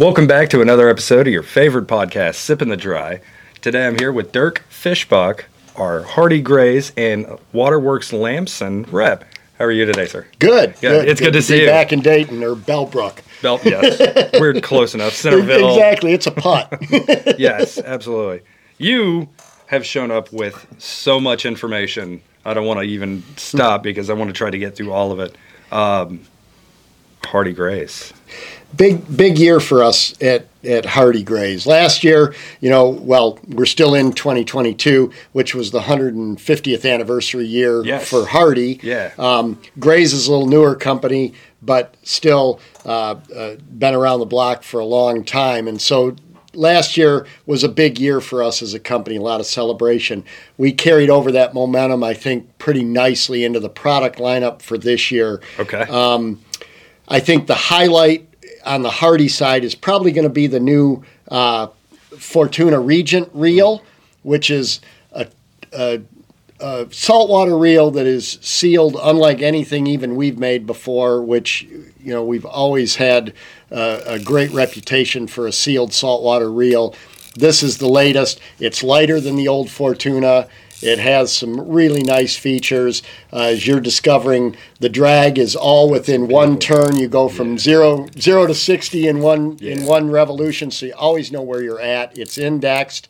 Welcome back to another episode of your favorite podcast, Sippin' the Dry. Today I'm here with Dirk Fischbach, our Hardy Greys and Waterworks Lamson rep. How are you today, sir? Good. Good. It's good to see be you. back in Dayton or Bellbrook. Belt, yes. We're close enough. Centerville. Exactly. It's a putt. Yes, absolutely. You have shown up with so much information. I don't want to even stop because I want to try to get through all of it. Um, Hardy Greys. Big big year for us at at Hardy Greys. Last year, you know, well, we're still in 2022, which was the 150th anniversary year Yes. for Hardy. Yeah. Um, Greys is a little newer company, but still uh, uh, been around the block for a long time, and so. Last year was a big year for us as a company, a lot of celebration. We carried over that momentum, I think, pretty nicely into the product lineup for this year. Okay. I think the highlight on the Hardy side is probably going to be the new uh, Fortuna Regent reel, which is a, a, a saltwater reel that is sealed unlike anything even we've made before. Which you know we've always had uh, a great reputation for a sealed saltwater reel. This is the latest. It's lighter than the old Fortuna. It has some really nice features. Uh, as you're discovering, the drag is all within one turn. You go from zero zero to sixty in one in one revolution, so you always know where you're at. It's indexed,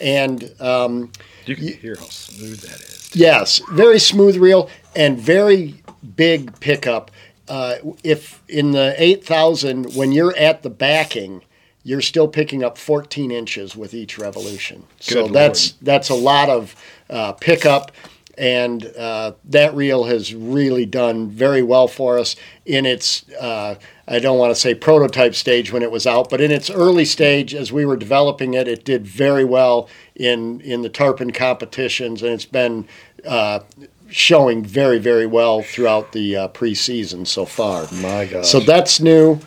and um, You can hear how smooth that is. Yes, very smooth reel and very big pickup. Uh, if in the 8000, when you're at the backing, you're still picking up 14 inches with each revolution. so Good that's that's a lot of uh, pickup, and uh, that reel has really done very well for us in its. Uh, I don't want to say prototype stage when it was out, but in its early stage as we were developing it, it did very well in in the tarpon competitions, and it's been uh, showing very very well throughout the uh, preseason so far. My God. So that's new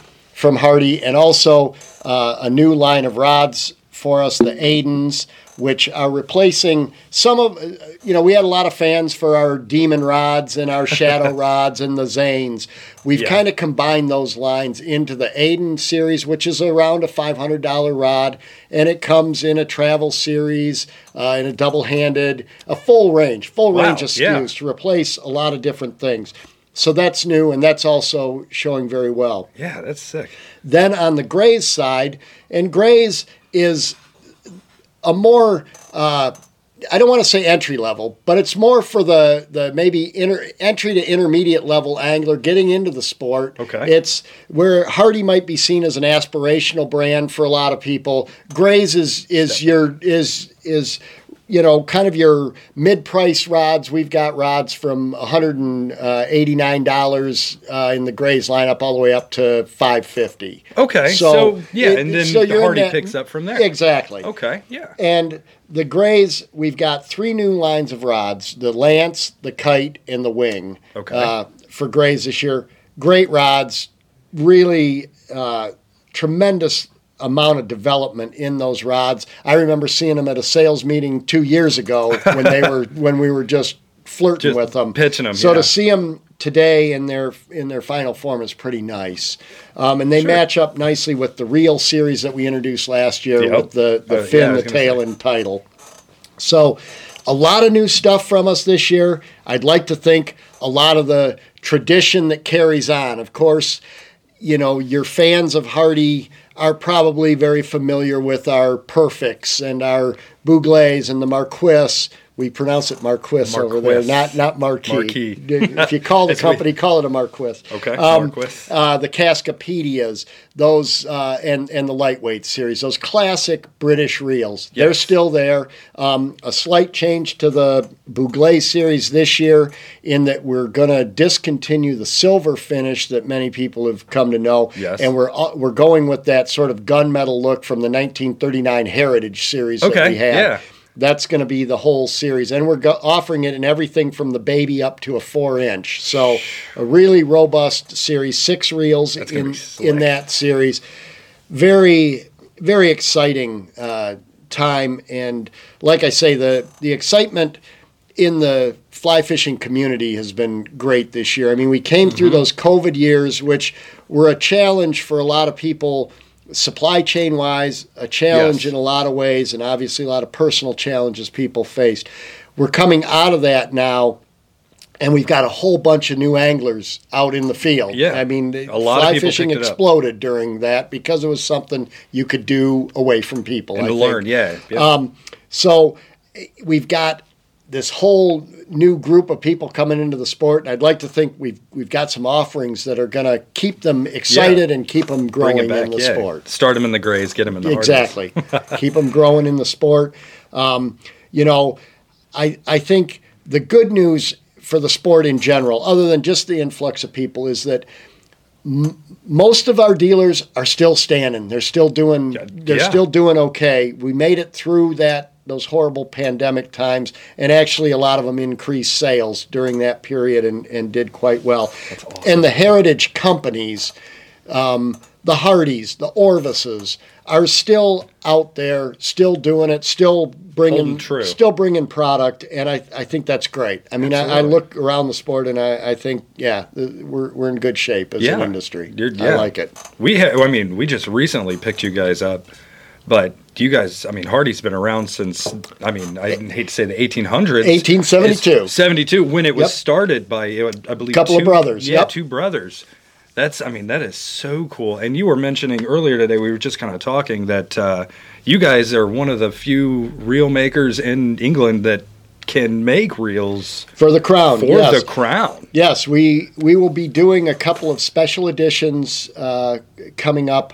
from Hardy, and also uh, a new line of rods for us, the Aydons, which are replacing some of. You know, we had a lot of fans for our Demon rods and our Shadow rods and the Zanes. We've Yeah. kind of combined those lines into the Aydon series, which is around a $500 rod, and it comes in a travel series, uh, in a double-handed, a full range, full Wow, range of SKUs yeah. to replace a lot of different things. So that's new, and that's also showing very well. Yeah, that's sick. Then on the Greys side, and Greys is a more uh, I don't want to say entry level, but it's more for the the maybe inter, entry to intermediate level angler getting into the sport. Okay. it's where Hardy might be seen as an aspirational brand for a lot of people. Greys is is your is is you know kind of your mid price rods. We've got rods from one hundred and eighty nine dollars uh, in the Greys lineup all the way up to five fifty. Okay, so, yeah, and then the Hardy that- picks up from there. Exactly. Okay, yeah. And the Greys, we've got three new lines of rods: the Lance, the Kite, and the Wing. Okay. Uh, for Greys this year, great rods, really uh, tremendous amount of development in those rods. I remember seeing them at a sales meeting two years ago when they were when we were just flirting Just with them, pitching them. So yeah. to see them today in their in their final form is pretty nice, um, and they Sure. match up nicely with the real series that we introduced last year Yep. with the the Uh, fin, was the tail, say. and title. So, a lot of new stuff from us this year. I'd like to think a lot of the tradition that carries on. Of course, you know, your fans of Hardy are probably very familiar with our Perfects and our Bouglés and the Marquis. We pronounce it Marquis, over there, not not Marquis. Marquis. if you call the company, call it a Marquis. Okay, Um, Marquis. uh, the Cascapedias, those uh, and and the lightweight series, those classic British reels. They're still there. Um, a slight change to the Bouglé series this year, in that we're going to discontinue the silver finish that many people have come to know, Yes. and we're uh, we're going with that sort of gunmetal look from the 1939 Heritage series that we had. yeah. That's going to be the whole series, and we're go- offering it in everything from the baby up to a four inch. So, a really robust series, six reels in in that series. Very, very exciting uh, time, and like I say, the the excitement in the fly fishing community has been great this year. I mean, we came through Mm-hmm. those COVID years, which were a challenge for a lot of people supply chain wise, a challenge Yes. in a lot of ways, and obviously a lot of personal challenges people faced. We're coming out of that now, and we've got a whole bunch of new anglers out in the field. Yeah. I mean, A lot of fly people fishing picked it up. exploded during that because it was something you could do away from people. and I to think. learn, yeah. yeah. Um, so eh, we've got this whole new group of people coming into the sport, and I'd like to think we've we've got some offerings that are going to keep them excited and keep them growing back, in the yeah. sport. Start them in the greys, get them in the. Exactly, keep them growing in the sport. Um, you know, I I think the good news for the sport in general, other than just the influx of people, is that. m- Most of our dealers are still standing. They're still doing. They're yeah. still doing okay. We made it through that those horrible pandemic times, and actually a lot of them increased sales during that period and, and did quite well. And the heritage companies, um, the Hardys, the Orvises, are still out there, still doing it, still bringing still bringing product, and I, I think that's great. I mean, I, I look around the sport and I, I think, yeah, we're, we're in good shape as an industry. You're- I like it. We ha- I mean, we just recently picked you guys up, but you guys, I mean, Hardy's been around since, I mean, I hate to say the 1800s. 1872. It's 72, when it was Yep. started by, uh, I believe, a Couple of two- brothers, Yeah, yep. two brothers. That's, I mean, that is so cool. And you were mentioning earlier today, we were just kind of talking that uh, you guys are one of the few reel makers in England that can make reels For the crown, for yes. the crown. Yes, we we will be doing a couple of special editions uh, coming up,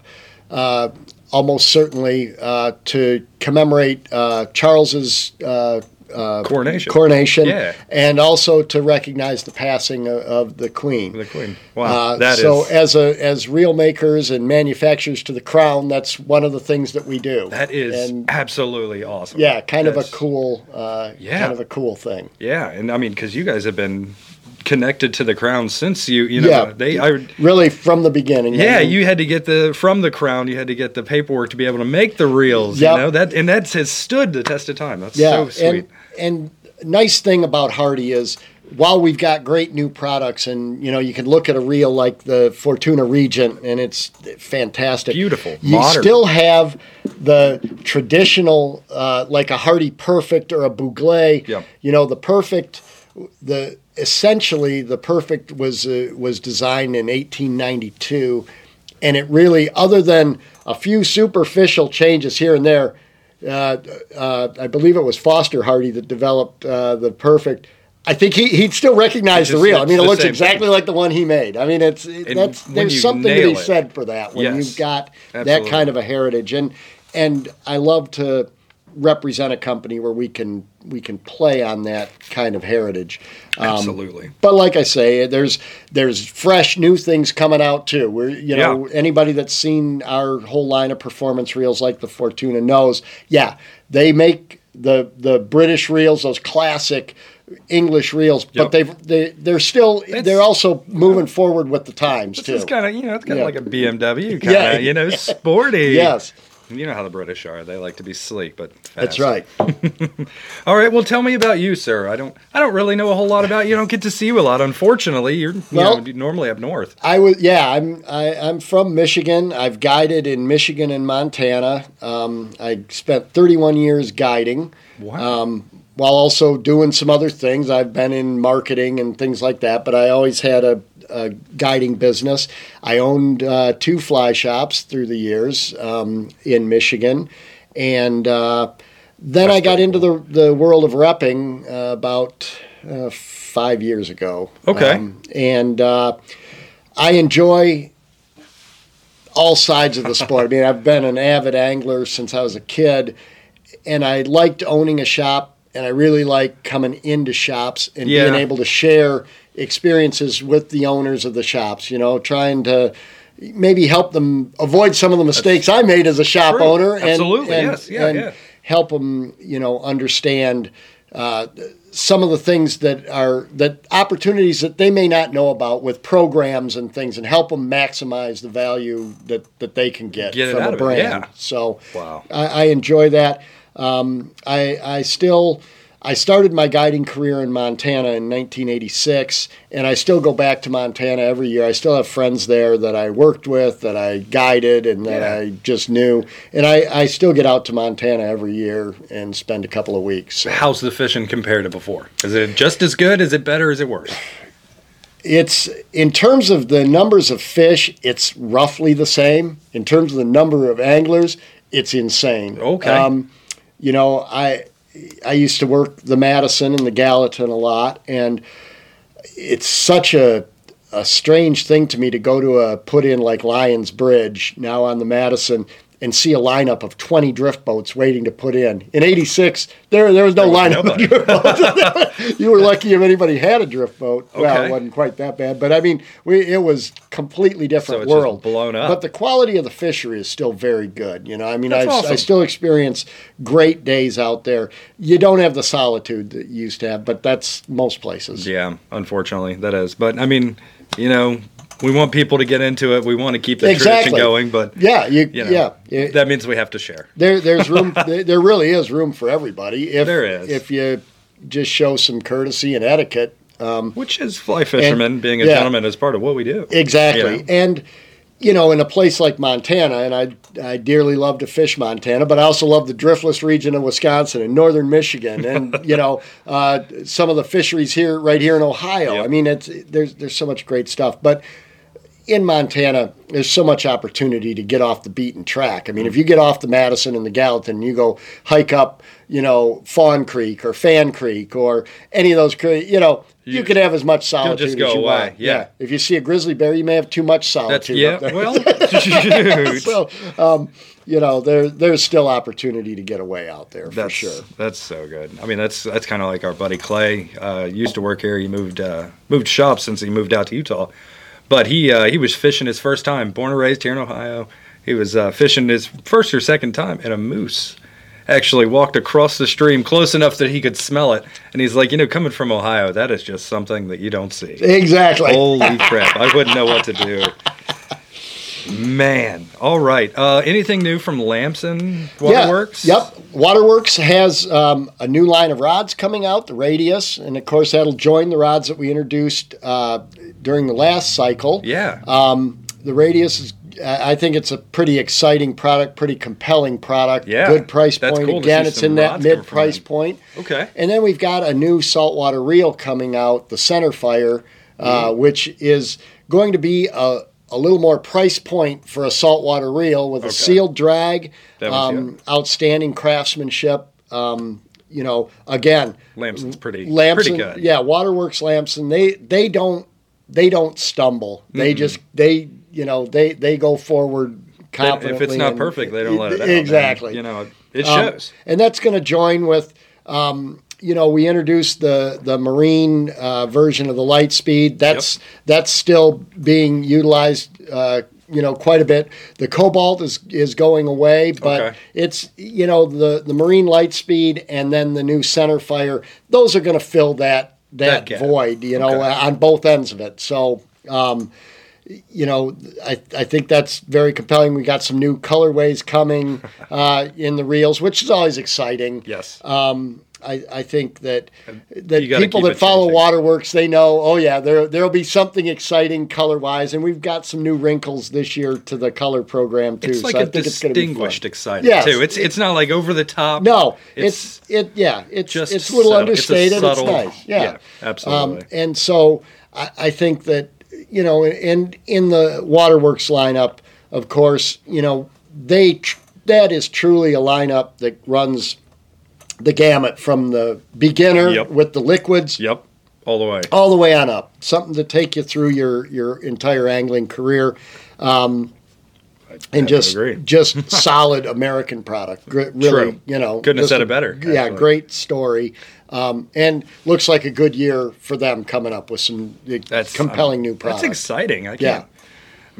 uh, almost certainly uh, to commemorate uh, Charles's uh, uh, Coronation. coronation, Yeah. and also to recognize the passing of, of the Queen. The Queen. Wow. Uh, that is. so, as a as reel makers and manufacturers to the crown, that's one of the things that we do. that is and absolutely awesome. yeah, kind of a cool, uh, Yeah. kind of a cool thing. Yeah, and I mean, because you guys have been connected to the crown since you, you know, Yeah. they, I, Really, from the beginning. I yeah, mean, you had to get the from the crown, you had to get the paperwork to be able to make the reels. Yep. You know that, and that has stood the test of time. That's Yeah, so sweet. and and nice thing about Hardy is while we've got great new products, and you know you can look at a reel like the Fortuna Regent, and it's fantastic, Beautiful, You modern. still have the traditional, uh, like a Hardy Perfect or a Bougle. Yep. You know the Perfect, the essentially the Perfect was uh, was designed in 1892, and it really, other than a few superficial changes here and there. Uh, uh, I believe it was Forster Hardy that developed uh, the perfect. I think he, he'd still recognize the real. I mean, it looks exactly thing. like the one he made. I mean, it's that's there's something to be said for that when Yes. you've got Absolutely. that kind of a heritage. And and I love to represent a company where we can we can play on that kind of heritage. Um, Absolutely. But like I say, there's there's fresh new things coming out too. We're you know anybody that's seen our whole line of performance reels like the Fortuna knows, yeah, they make the the British reels, those classic English reels, Yep. but they've they they're still It's- they're also moving forward with the times too. is kind of you know it's kind Yeah. of like a BMW kind of Yeah. you know sporty. yes, You know how the British are; they like to be sleek, but fast. that's right. All right, well, tell me about you, sir. I don't, I don't really know a whole lot about you. I don't get to see you a lot, unfortunately. You're, you Well- know, normally up north. I was yeah. I'm I, I'm from Michigan. I've guided in Michigan and Montana. Um, I spent 31 years guiding. Wow. Um, while also doing some other things. I've been in marketing and things like that, but I always had a, a guiding business. I owned uh, two fly shops through the years um, in Michigan, and uh, then That's I got pretty into the the world of repping uh, about uh, five years ago. Okay. Um, and uh, I enjoy all sides of the sport. I mean, I've been an avid angler since I was a kid, and I liked owning a shop, and I really like coming into shops and Yeah. being able to share experiences with the owners of the shops. You know, trying to maybe help them avoid some of the mistakes I made as a shop True. owner, and, Absolutely. and, Yes. Yeah, and yeah. help them, you know, understand. Uh, some of the things that are that opportunities that they may not know about with programs and things and help them maximize the value that, that they can get, Get from a brand. yeah. So Wow. I, I enjoy that. Um, I, I still I started my guiding career in Montana in 1986, and I still go back to Montana every year. I still have friends there that I worked with, that I guided, and that Yeah. I just knew. And I, I still get out to Montana every year and spend a couple of weeks. So How's the fishing compared to before? Is it just as good? Is it better? Is it worse? it's in terms of the numbers of fish, it's roughly the same. In terms of the number of anglers, it's insane. Okay. Um, you know, I I used to work the Madison and the Gallatin a lot, and it's such a a strange thing to me to go to a put in like Lyons Bridge now on the Madison and see a lineup of 20 drift boats waiting to put in. In 86, there there was no was lineup nobody. of drift boats. you were lucky if anybody had a drift boat. Well, it wasn't quite that bad, but I mean, we, it was completely different it's just world. blown up. But the quality of the fishery is still very good. You know, I mean, I, awesome. I still experience great days out there. You don't have the solitude that you used to have, but that's most places. Yeah, unfortunately, that is. But I mean, you know, we want people to get into it. We want to keep the tradition going, but Yeah, you, you know, yeah. That means we have to share. there, there's room. there there really is room for everybody. If, There is. If you just show some courtesy and etiquette. Um, Which is fly fisherman, being a yeah. gentleman is part of what we do. Exactly. You know? And you know, in a place like Montana, and I I dearly love to fish Montana, but I also love the driftless region of Wisconsin and northern Michigan, and you know, uh, some of the fisheries here, right here in Ohio. Yep. I mean, it's there's there's so much great stuff, but. In Montana, there's so much opportunity to get off the beaten track. I mean, if you get off the Madison and the Gallatin, and you go hike up, you know, Fawn Creek or Fan Creek or any of those creeks, you know, you, You- can have as much solitude just go as you away, want. yeah. If you see a grizzly bear, you may have too much That's solitude. yeah. up there. Well, so um, you know, there there's still opportunity to get away out there for that's sure. That's so good. I mean, that's that's kind of like our buddy Clay. Uh, used to work here. He moved uh, moved shop since he moved out to Utah, but he uh, he was fishing his first time. Born and raised here in Ohio. He was uh, fishing his first or second time, and a moose actually walked across the stream close enough that he could smell it. And he's like, you know, coming from Ohio, that is just something that you don't see. Exactly. Holy crap! I wouldn't know what to do. Man, all right. Uh, anything new from Lamson Waterworks? Yeah, yep. Waterworks has um, a new line of rods coming out, the Radius, and of course that'll join the rods that we introduced uh, during the last cycle. Yeah. Um, the Radius is. I think it's a pretty exciting product, pretty compelling product. Yeah, Good price point. cool Again, it's in that mid price point. okay. And then we've got a new saltwater reel coming out, the Centerfire, uh, Mm-hmm. which is going to be a, a little more price point for a saltwater reel with a sealed drag, um, outstanding craftsmanship. Um, you know, again, Lamson's pretty Lamson, pretty good. yeah, Waterworks Lamson, they they don't they don't stumble. They just they you know they they go forward confidently. if it's not and- perfect, they don't let it out. Exactly. You know, it Um, shows. and that's going to join with, um, you know, we introduced the the marine uh, version of the Lightspeed. That's that's still being utilized. Uh, you know, quite a bit. The Cobalt is is going away, but Okay. it's you know the the marine Lightspeed and then the new Center Fire. Those are going to fill that That that, void. You know, Okay. on both ends of it. So. Um, you know, I, I think that's very compelling. We got some new colorways coming uh, in the reels, which is always exciting. Yes. Um, I, I think that that people that follow changing. Waterworks, they know, oh yeah, there there'll be something exciting color wise, and we've got some new wrinkles this year to the color program too. it's like so I a think it's be fun. distinguished exciting Yes. too. It's it's not like over the top. No, It's it's, it. Yeah, it's just it's a little subtle. Understated. It's, subtle- nice. Yeah, yeah, absolutely. Um, and so I, I think that you know, and in the Waterworks lineup, of course, you know they tr- that is truly a lineup that runs the gamut from the beginner Yep. with the liquids Yep. All the way. all the way on up. Something to take you through your your entire angling career. Um, and just agree. just solid American product. Gr- Really, True. you know, Couldn't have said a- it better, Yeah, actually. great story, um, and looks like a good year for them coming up with some uh, That's compelling um, new products. That's exciting. I can't. Yeah.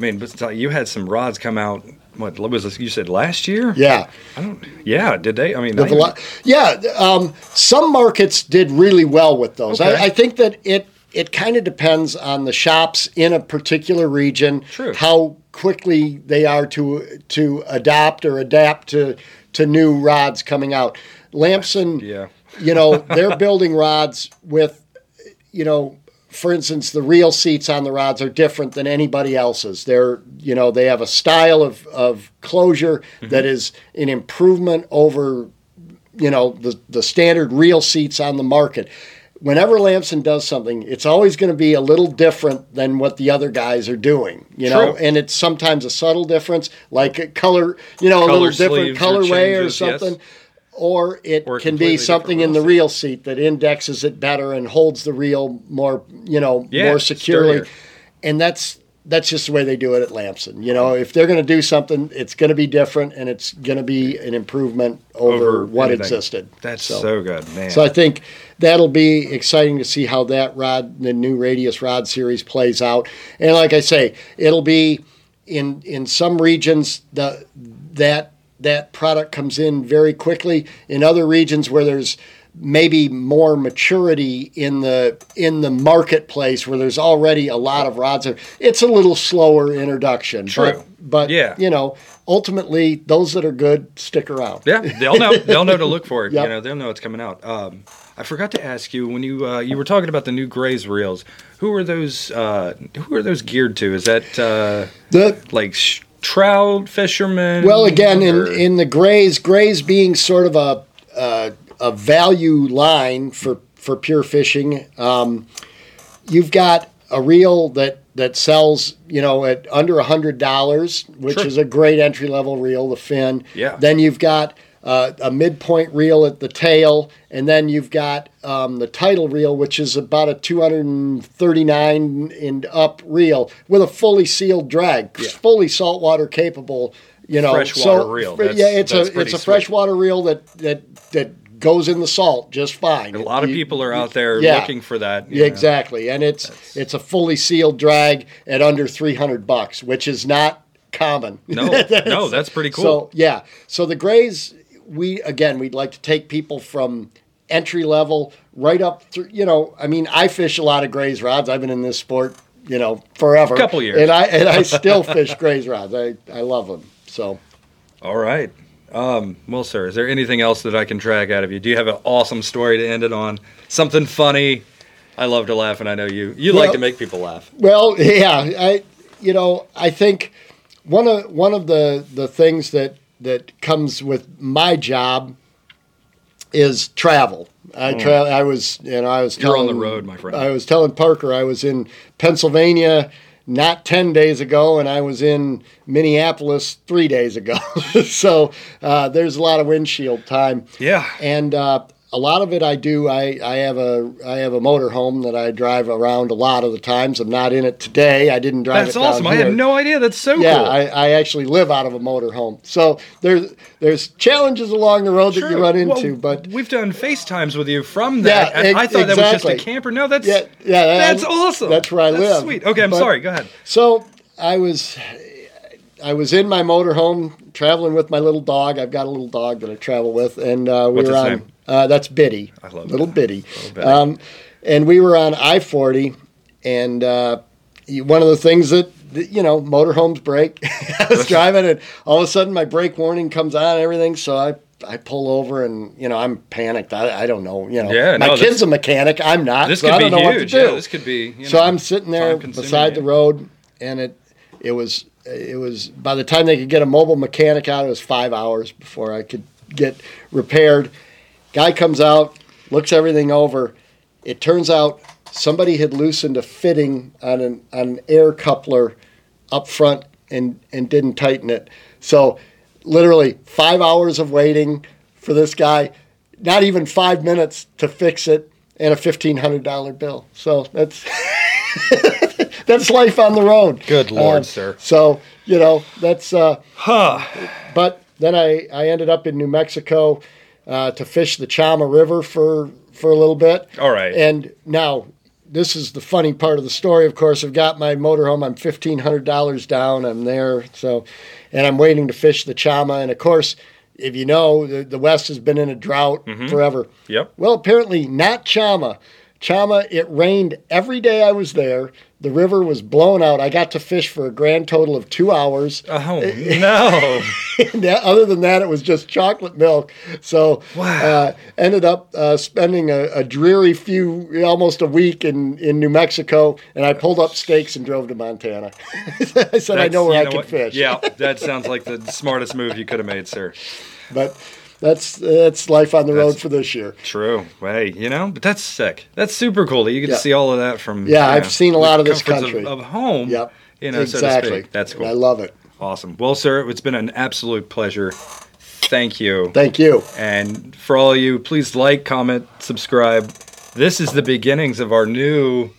I mean, but you had some rods come out. What was this? You said last year? Yeah, I don't. Yeah. Did they? I mean, the velo- yeah. Um, some markets did really well with those. Okay. I, I think that it it kind of depends on the shops in a particular region. True. How quickly they are to to adopt or adapt to to new rods coming out. Lamson Yeah. you know, they're building rods with, you know, for instance, the reel seats on the rods are different than anybody else's. They're, you know, they have a style of, of closure mm-hmm. that is an improvement over, you know, the, the standard reel seats on the market. Whenever Lamson does something, it's always going to be a little different than what the other guys are doing, you know, True. and it's sometimes a subtle difference, like a color, you know, a little different sleeves or colorway or, something. yes. Or it Or can be something in the reel seat that indexes it better and holds the reel more, you know, Yeah, more securely. sturdier. And that's that's just the way they do it at Lamson. You know, if they're going to do something, it's going to be different and it's going to be an improvement over, Over what anything. existed. That's so, good, man. So I think that'll be exciting to see how that rod, the new Radius rod series, plays out. And like I say, it'll be in in some regions the that that product comes in very quickly. In other regions where there's maybe more maturity in the in the marketplace where there's already a lot of rods there, it's a little slower introduction True. but, but Yeah. you know ultimately those that are good stick around Yeah, they'll know. They'll know to look for it. Yep. You know, they'll know it's coming out. Um, I forgot to ask you when you uh, you were talking about the new Greys reels. Who are those? Uh, who are those geared to? Is that uh, the like sh- trout fishermen? Well, again, in, or- in the greys, greys being sort of a a, a value line for for pure fishing, um, you've got a reel that that sells, you know, at under a hundred dollars, which Sure. is a great entry level reel, the fin. Yeah. Then you've got uh, a midpoint reel at the tail, and then you've got um, the title reel, which is about a 239 and up reel with a fully sealed drag, fully saltwater capable. You know, Freshwater so reel. That's- yeah, it's a it's a sweet. freshwater reel that that that goes in the salt just fine. a lot of You- people are out there yeah. looking for that. yeah, know. exactly, and it's it's a fully sealed drag at under three hundred bucks, which is not common. No, no, that's pretty cool. So yeah, so the greys, we again, we'd like to take people from entry level right up through. You know, I mean, I fish a lot of greys rods. I've been in this sport, you know, forever. A couple years. and I and I still fish greys rods. I I love them. So All right. Um, well, sir, is there anything else that I can drag out of you? Do you have an awesome story to end it on? Something funny? I love to laugh, and I know you. You like to make people laugh. Well, yeah, I you know I think one of one of the the things that that comes with my job is travel. I tra- I was you know I was Hmm. You're on the road, my friend. I was telling Parker I was in Pennsylvania not 10 days ago and I was in Minneapolis 3 days ago. so uh, there's a lot of windshield time Yeah. and uh, a lot of it I do. I, I have a I have a motorhome that I drive around a lot of the times. I'm not in it today. I didn't drive That's awesome. I had no idea. That's so Yeah, cool. I, I actually live out of a motorhome. So there's there's challenges along the road that you run into, Well, but we've done FaceTimes with you from that. Yeah, I ex- thought that was just a camper. No, that's yeah, yeah, that's I- awesome. That's where I That's live. Sweet. Okay, I'm But- sorry. Go ahead. So I was I was in my motorhome traveling with my little dog. I've got a little dog that I travel with, and uh, we What's were on. name? Uh, that's Biddy. I love little that. Biddy. Little Biddy. Um, and we were on I forty, and uh, one of the things that you know motorhomes break. I was driving, and all of a sudden my brake warning comes on and everything. So I. I pull over and you know I'm panicked. I, I don't know. You know, Yeah, my no, kid's a mechanic. I'm not. This so could I be don't know what to huge. do. Yeah, this could be. So know, I'm sitting there beside the road, and it it was it was by the time they could get a mobile mechanic out, it was five hours before I could get repaired. Guy comes out, looks everything over. It turns out somebody had loosened a fitting on an on an air coupler up front and and didn't tighten it. So literally five hours of waiting for this guy, not even five minutes to fix it, and a fifteen hundred dollar bill. So that's that's life on the road. Good Lord, Um, sir. So you know that's. Uh, Huh. but then I, I ended up in New Mexico uh, to fish the Chama River for for a little bit. All right. And now this is the funny part of the story. Of course, I've got my motorhome. I'm fifteen hundred dollars down. I'm there. So, and I'm waiting to fish the Chama. And of course, if you know, the, the West has been in a drought Mm-hmm. forever. Yep. Well, apparently not Chama. Chama, it rained every day I was there. The river was blown out. I got to fish for a grand total of two hours. Oh no! Other than that, it was just chocolate milk. So, Wow. uh, ended up uh, spending a, a dreary few, almost a week in, in New Mexico. And I pulled up stakes and drove to Montana. I said, I know where I know can what? fish. Yeah, that sounds like the smartest move you could have made, sir. But that's that's life on the road for this year. True. Hey, you know, but that's sick. That's super cool that you get Yeah. to see all of that from. Yeah, I've know, seen a lot of this country. of, of home. Yep. You know, so exactly. speak. That's And I love it. Awesome. Well, sir, it's been an absolute pleasure. Thank you. Thank you. And for all you, please like, comment, subscribe. This is the beginnings of our new,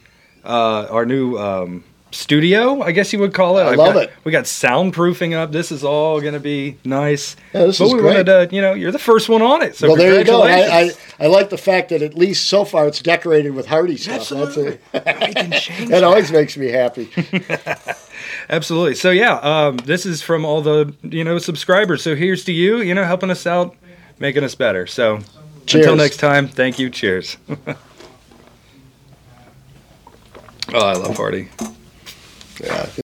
uh, our new um, studio. I guess you would call it. I I've love got- it. We got soundproofing up. This is all going to be nice. Yeah, this but is we great. wanted to, you know, you're the first one on it. So well, there you go. I, I. I like the fact that at least so far it's decorated with Hardy stuff. Absolutely. That's we can change a, that always makes me happy. Absolutely. So yeah, um, this is from all the you know subscribers. So here's to you, you know, helping us out, making us better. So Cheers. until next time, thank you. Cheers. oh, I love Hardy. Yeah.